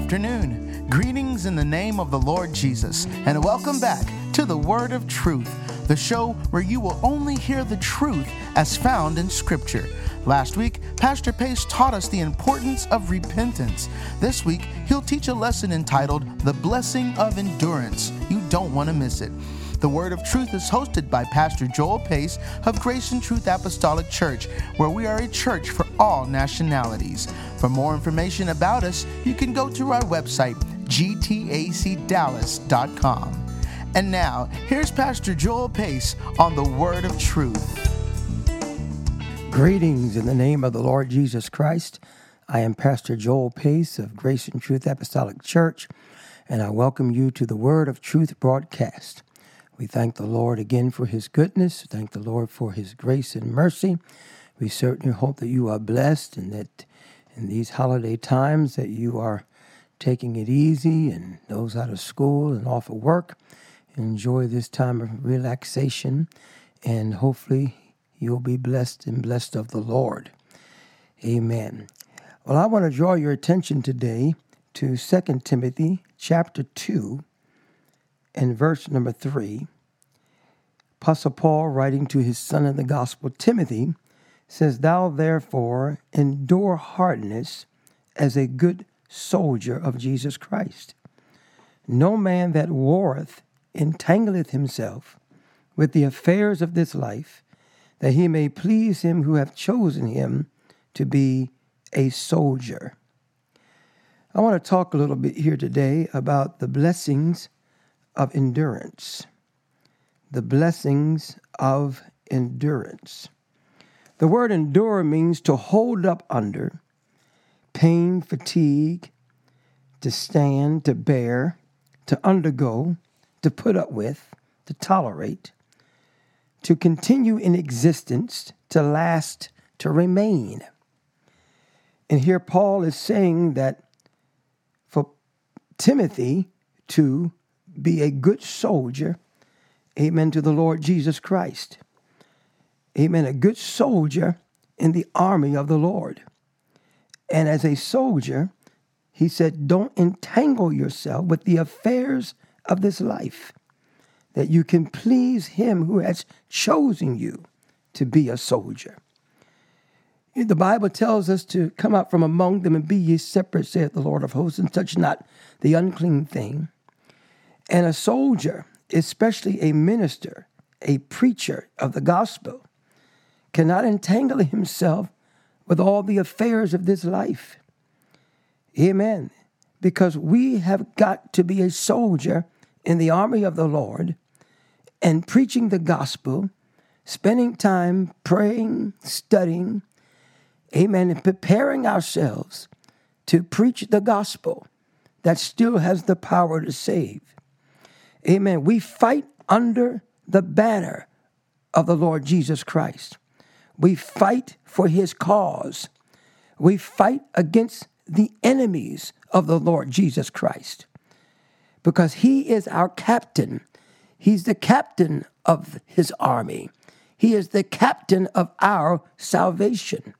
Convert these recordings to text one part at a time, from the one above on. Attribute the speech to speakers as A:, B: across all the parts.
A: afternoon. Greetings in the name of the Lord Jesus, and welcome back to the Word of Truth, the show where you will only hear the truth as found in Scripture. Last week, Pastor Pace taught us the importance of repentance. This week, he'll teach a lesson entitled The Blessing of Endurance. You don't want to miss it. The Word of Truth is hosted by Pastor Joel Pace of Grace and Truth Apostolic Church, where we are a church for all nationalities. For more information about us, you can go to our website, gtacdallas.com. And now, here's Pastor Joel Pace on the Word of Truth.
B: Greetings in the name of the Lord Jesus Christ. I am Pastor Joel Pace of Grace and Truth Apostolic Church, and I welcome you to the Word of Truth broadcast. We thank the Lord again for his goodness. Thank the Lord for his grace and mercy. We certainly hope that you are blessed and that in these holiday times that you are taking it easy and those out of school and off of work enjoy this time of relaxation and hopefully you'll be blessed and blessed of the Lord. Amen. Well, I want to draw your attention today to 2 Timothy chapter 2 and verse number three, Apostle Paul, writing to his son in the gospel, Timothy, says, Thou therefore endure hardness as a good soldier of Jesus Christ. No man that warreth entangleth himself with the affairs of this life, that he may please him who hath chosen him to be a soldier. I want to talk a little bit here today about the blessings of endurance. The blessings of endurance. The word endure means to hold up under pain, fatigue, to stand, to bear, to undergo, to put up with, to tolerate, to continue in existence, to last, to remain. And here Paul is saying that for Timothy to be a good soldier, amen, to the Lord Jesus Christ. Amen. A good soldier in the army of the Lord. And as a soldier, he said, don't entangle yourself with the affairs of this life, that you can please him who has chosen you to be a soldier. The Bible tells us to come out from among them and be ye separate, saith the Lord of hosts, and touch not the unclean thing and a soldier, especially a minister, a preacher of the gospel, cannot entangle himself with all the affairs of this life. Amen. Because we have got to be a soldier in the army of the Lord and preaching the gospel, spending time praying, studying, amen, and preparing ourselves to preach the gospel that still has the power to save. Amen. We fight under the banner of the Lord Jesus Christ. We fight for his cause. We fight against the enemies of the Lord Jesus Christ because he is our captain. He's the captain of his army. He is the captain of our salvation.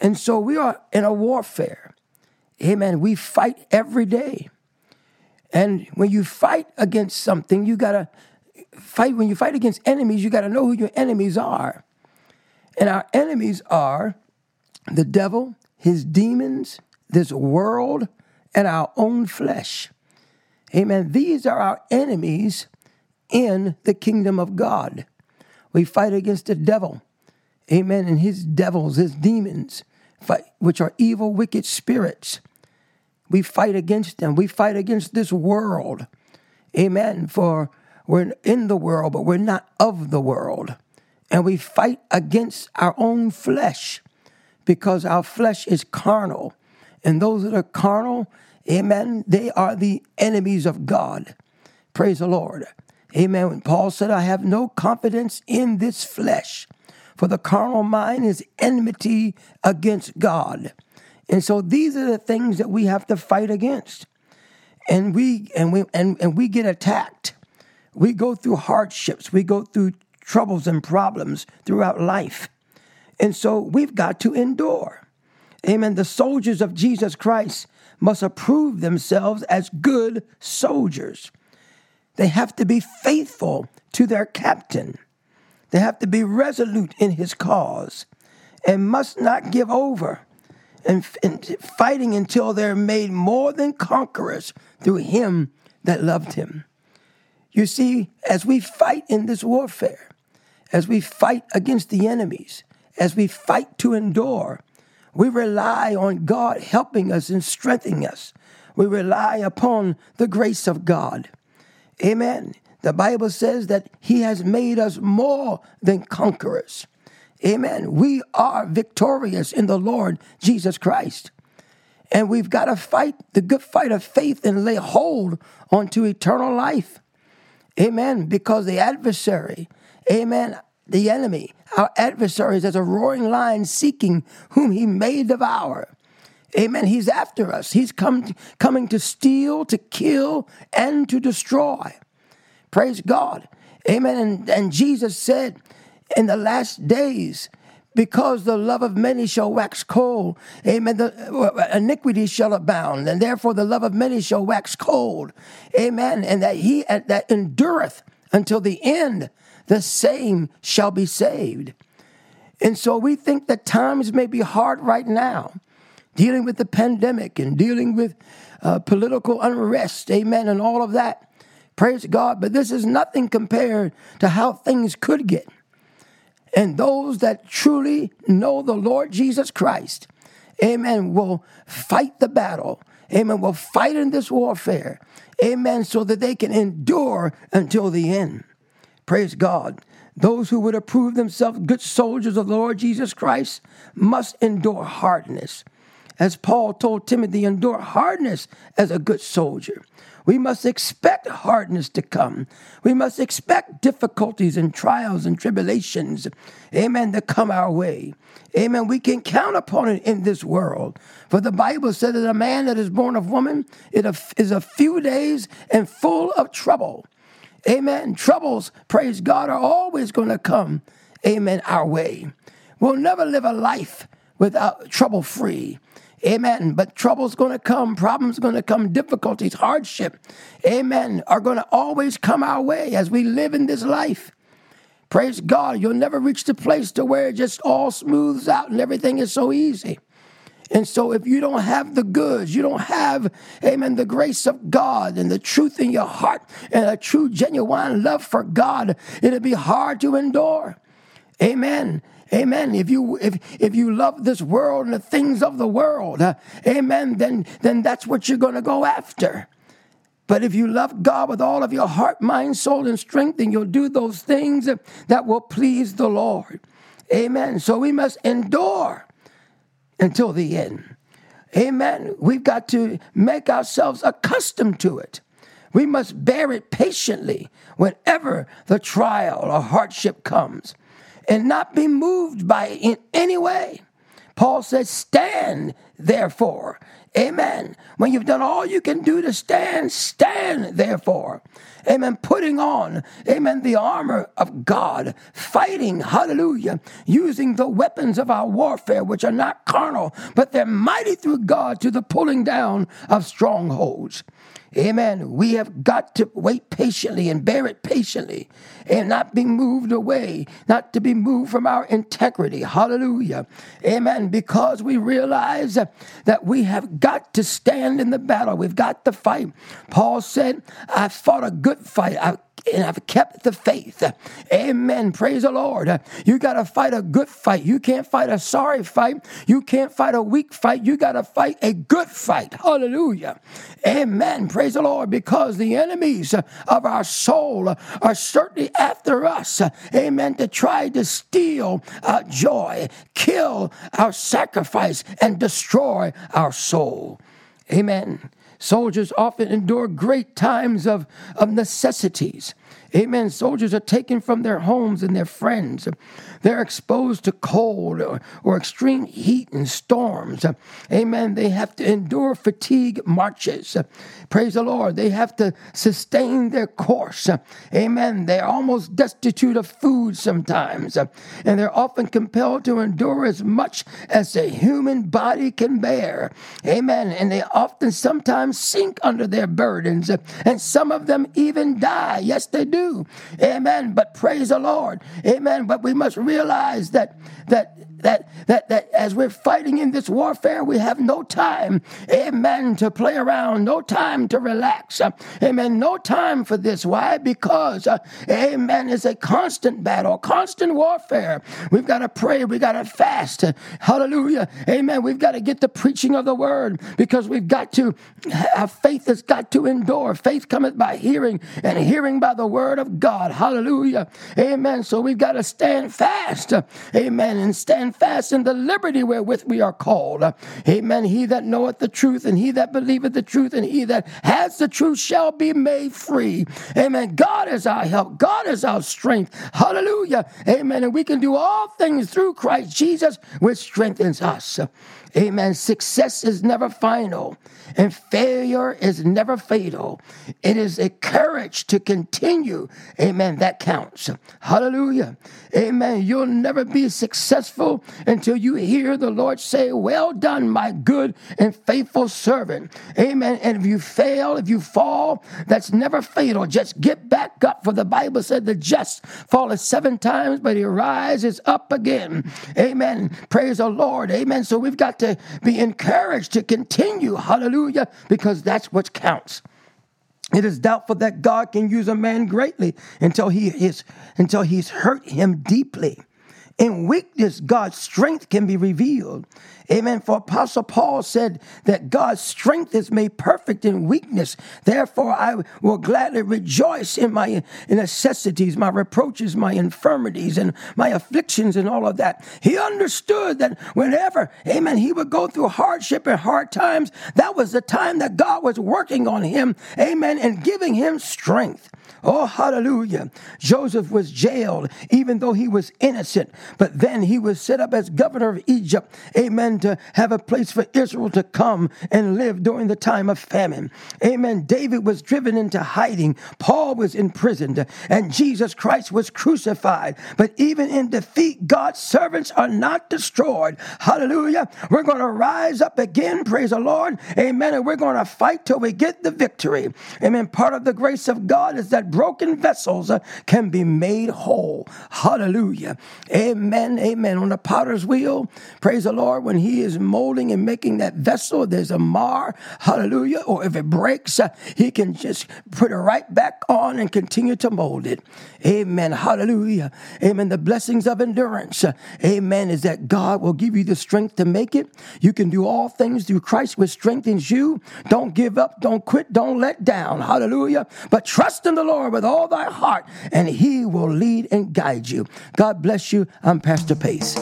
B: And so we are in a warfare. Amen. We fight every day. And when you fight against something, you got to fight. When you fight against enemies, you got to know who your enemies are. And our enemies are the devil, his demons, this world, and our own flesh. Amen. These are our enemies in the kingdom of God. We fight against the devil. Amen. And his devils, his demons, which are evil, wicked spirits. We fight against them. We fight against this world. Amen. For we're in the world, but we're not of the world. And we fight against our own flesh because our flesh is carnal. And those that are carnal, amen, they are the enemies of God. Praise the Lord. Amen. When Paul said, I have no confidence in this flesh, for the carnal mind is enmity against God. And so these are the things that we have to fight against. And we and we and, and we get attacked. We go through hardships, we go through troubles and problems throughout life. And so we've got to endure. Amen. The soldiers of Jesus Christ must approve themselves as good soldiers. They have to be faithful to their captain. They have to be resolute in his cause and must not give over and, and fighting until they're made more than conquerors through him that loved him. You see, as we fight in this warfare, as we fight against the enemies, as we fight to endure, we rely on God helping us and strengthening us. We rely upon the grace of God. Amen. The Bible says that He has made us more than conquerors. Amen. We are victorious in the Lord Jesus Christ. And we've got to fight the good fight of faith and lay hold onto eternal life. Amen. Because the adversary, amen, the enemy, our adversary is as a roaring lion seeking whom he may devour. Amen. He's after us. He's come, coming to steal, to kill, and to destroy. Praise God. Amen. And, and Jesus said in the last days, because the love of many shall wax cold. Amen. The uh, iniquity shall abound, and therefore the love of many shall wax cold. Amen. And that he that endureth until the end the same shall be saved. And so we think that times may be hard right now, dealing with the pandemic and dealing with uh, political unrest, amen, and all of that. Praise God. But this is nothing compared to how things could get. And those that truly know the Lord Jesus Christ, amen, will fight the battle. Amen. Will fight in this warfare. Amen. So that they can endure until the end. Praise God. Those who would approve themselves good soldiers of the Lord Jesus Christ must endure hardness. As Paul told Timothy, endure hardness as a good soldier. We must expect hardness to come. We must expect difficulties and trials and tribulations, amen, to come our way. Amen. We can count upon it in this world. For the Bible says that a man that is born of woman is a few days and full of trouble. Amen. Troubles, praise God, are always going to come, amen, our way. We'll never live a life without trouble free. Amen. But trouble's going to come, problems going to come, difficulties, hardship, amen, are going to always come our way as we live in this life. Praise God. You'll never reach the place to where it just all smooths out and everything is so easy. And so, if you don't have the goods, you don't have, amen, the grace of God and the truth in your heart and a true, genuine love for God, it'll be hard to endure. Amen. Amen. If you if if you love this world and the things of the world, uh, amen, then then that's what you're going to go after. But if you love God with all of your heart, mind, soul, and strength, then you'll do those things that will please the Lord. Amen. So we must endure until the end. Amen. We've got to make ourselves accustomed to it. We must bear it patiently whenever the trial or hardship comes and not be moved by it in any way. Paul says, Stand therefore. Amen. When you've done all you can do to stand, stand therefore. Amen. Putting on, amen, the armor of God, fighting, hallelujah, using the weapons of our warfare, which are not carnal, but they're mighty through God to the pulling down of strongholds. Amen. We have got to wait patiently and bear it patiently and not be moved away, not to be moved from our integrity. Hallelujah. Amen. Because we realize that we have got to stand in the battle. We've got to fight. Paul said, I fought a good fight. I and I've kept the faith. Amen. Praise the Lord. You got to fight a good fight. You can't fight a sorry fight. You can't fight a weak fight. You got to fight a good fight. Hallelujah. Amen. Praise the Lord. Because the enemies of our soul are certainly after us. Amen. To try to steal our joy, kill our sacrifice, and destroy our soul. Amen. Soldiers often endure great times of, of necessities. Amen. Soldiers are taken from their homes and their friends. They're exposed to cold or, or extreme heat and storms. Amen. They have to endure fatigue marches. Praise the Lord. They have to sustain their course. Amen. They're almost destitute of food sometimes. And they're often compelled to endure as much as a human body can bear. Amen. And they often sometimes sink under their burdens. And some of them even die. Yes, they do. Amen. But praise the Lord. Amen. But we must realize that that that, that, that as we're fighting in this warfare, we have no time, amen, to play around, no time to relax, uh, amen, no time for this. Why? Because, uh, amen, it's a constant battle, constant warfare. We've got to pray, we've got to fast, hallelujah, amen. We've got to get the preaching of the word because we've got to, have faith has got to endure. Faith cometh by hearing, and hearing by the word of God, hallelujah, amen. So we've got to stand fast, amen, and stand fast in the liberty wherewith we are called. Amen. He that knoweth the truth and he that believeth the truth and he that has the truth shall be made free. Amen. God is our help. God is our strength. Hallelujah. Amen. And we can do all things through Christ Jesus, which strengthens us. Amen. Success is never final, and failure is never fatal. It is a courage to continue. Amen. That counts. Hallelujah. Amen. You'll never be successful until you hear the Lord say, Well done, my good and faithful servant. Amen. And if you fail, if you fall, that's never fatal. Just get back up. For the Bible said the just falleth seven times, but he rises up again. Amen. Praise the Lord. Amen. So we've got to be encouraged to continue. Hallelujah. Because that's what counts. It is doubtful that God can use a man greatly until he is until he's hurt him deeply. In weakness, God's strength can be revealed. Amen. For Apostle Paul said that God's strength is made perfect in weakness. Therefore, I will gladly rejoice in my necessities, my reproaches, my infirmities, and my afflictions, and all of that. He understood that whenever, amen, he would go through hardship and hard times, that was the time that God was working on him, amen, and giving him strength. Oh, hallelujah. Joseph was jailed, even though he was innocent, but then he was set up as governor of Egypt, amen, to have a place for Israel to come and live during the time of famine. Amen. David was driven into hiding, Paul was imprisoned, and Jesus Christ was crucified. But even in defeat, God's servants are not destroyed. Hallelujah. We're going to rise up again, praise the Lord. Amen. And we're going to fight till we get the victory. Amen. Part of the grace of God is that broken vessels can be made whole. Hallelujah. Amen. Amen. Amen. On the potter's wheel, praise the Lord, when he is molding and making that vessel, there's a mar. Hallelujah. Or if it breaks, uh, he can just put it right back on and continue to mold it. Amen. Hallelujah. Amen. The blessings of endurance. Amen. Is that God will give you the strength to make it. You can do all things through Christ, which strengthens you. Don't give up. Don't quit. Don't let down. Hallelujah. But trust in the Lord with all thy heart, and he will lead and guide you. God bless you. I'm Pastor Pace.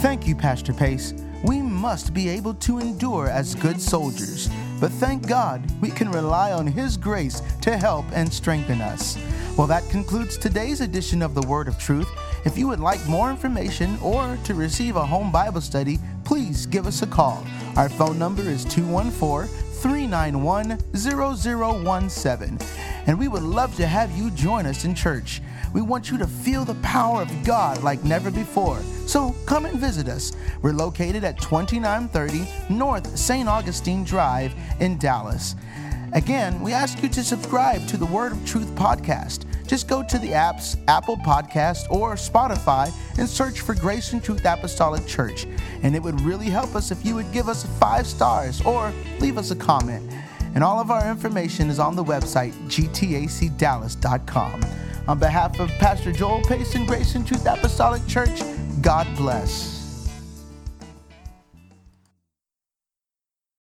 A: Thank you, Pastor Pace. We must be able to endure as good soldiers, but thank God we can rely on His grace to help and strengthen us. Well, that concludes today's edition of the Word of Truth. If you would like more information or to receive a home Bible study, please give us a call. Our phone number is 214 391 0017 and we would love to have you join us in church. We want you to feel the power of God like never before. So come and visit us. We're located at 2930 North St. Augustine Drive in Dallas. Again, we ask you to subscribe to the Word of Truth podcast. Just go to the apps, Apple Podcast or Spotify, and search for Grace and Truth Apostolic Church. And it would really help us if you would give us five stars or leave us a comment and all of our information is on the website gtacdallas.com. On behalf of Pastor Joel and Grace and Truth Apostolic Church, God bless.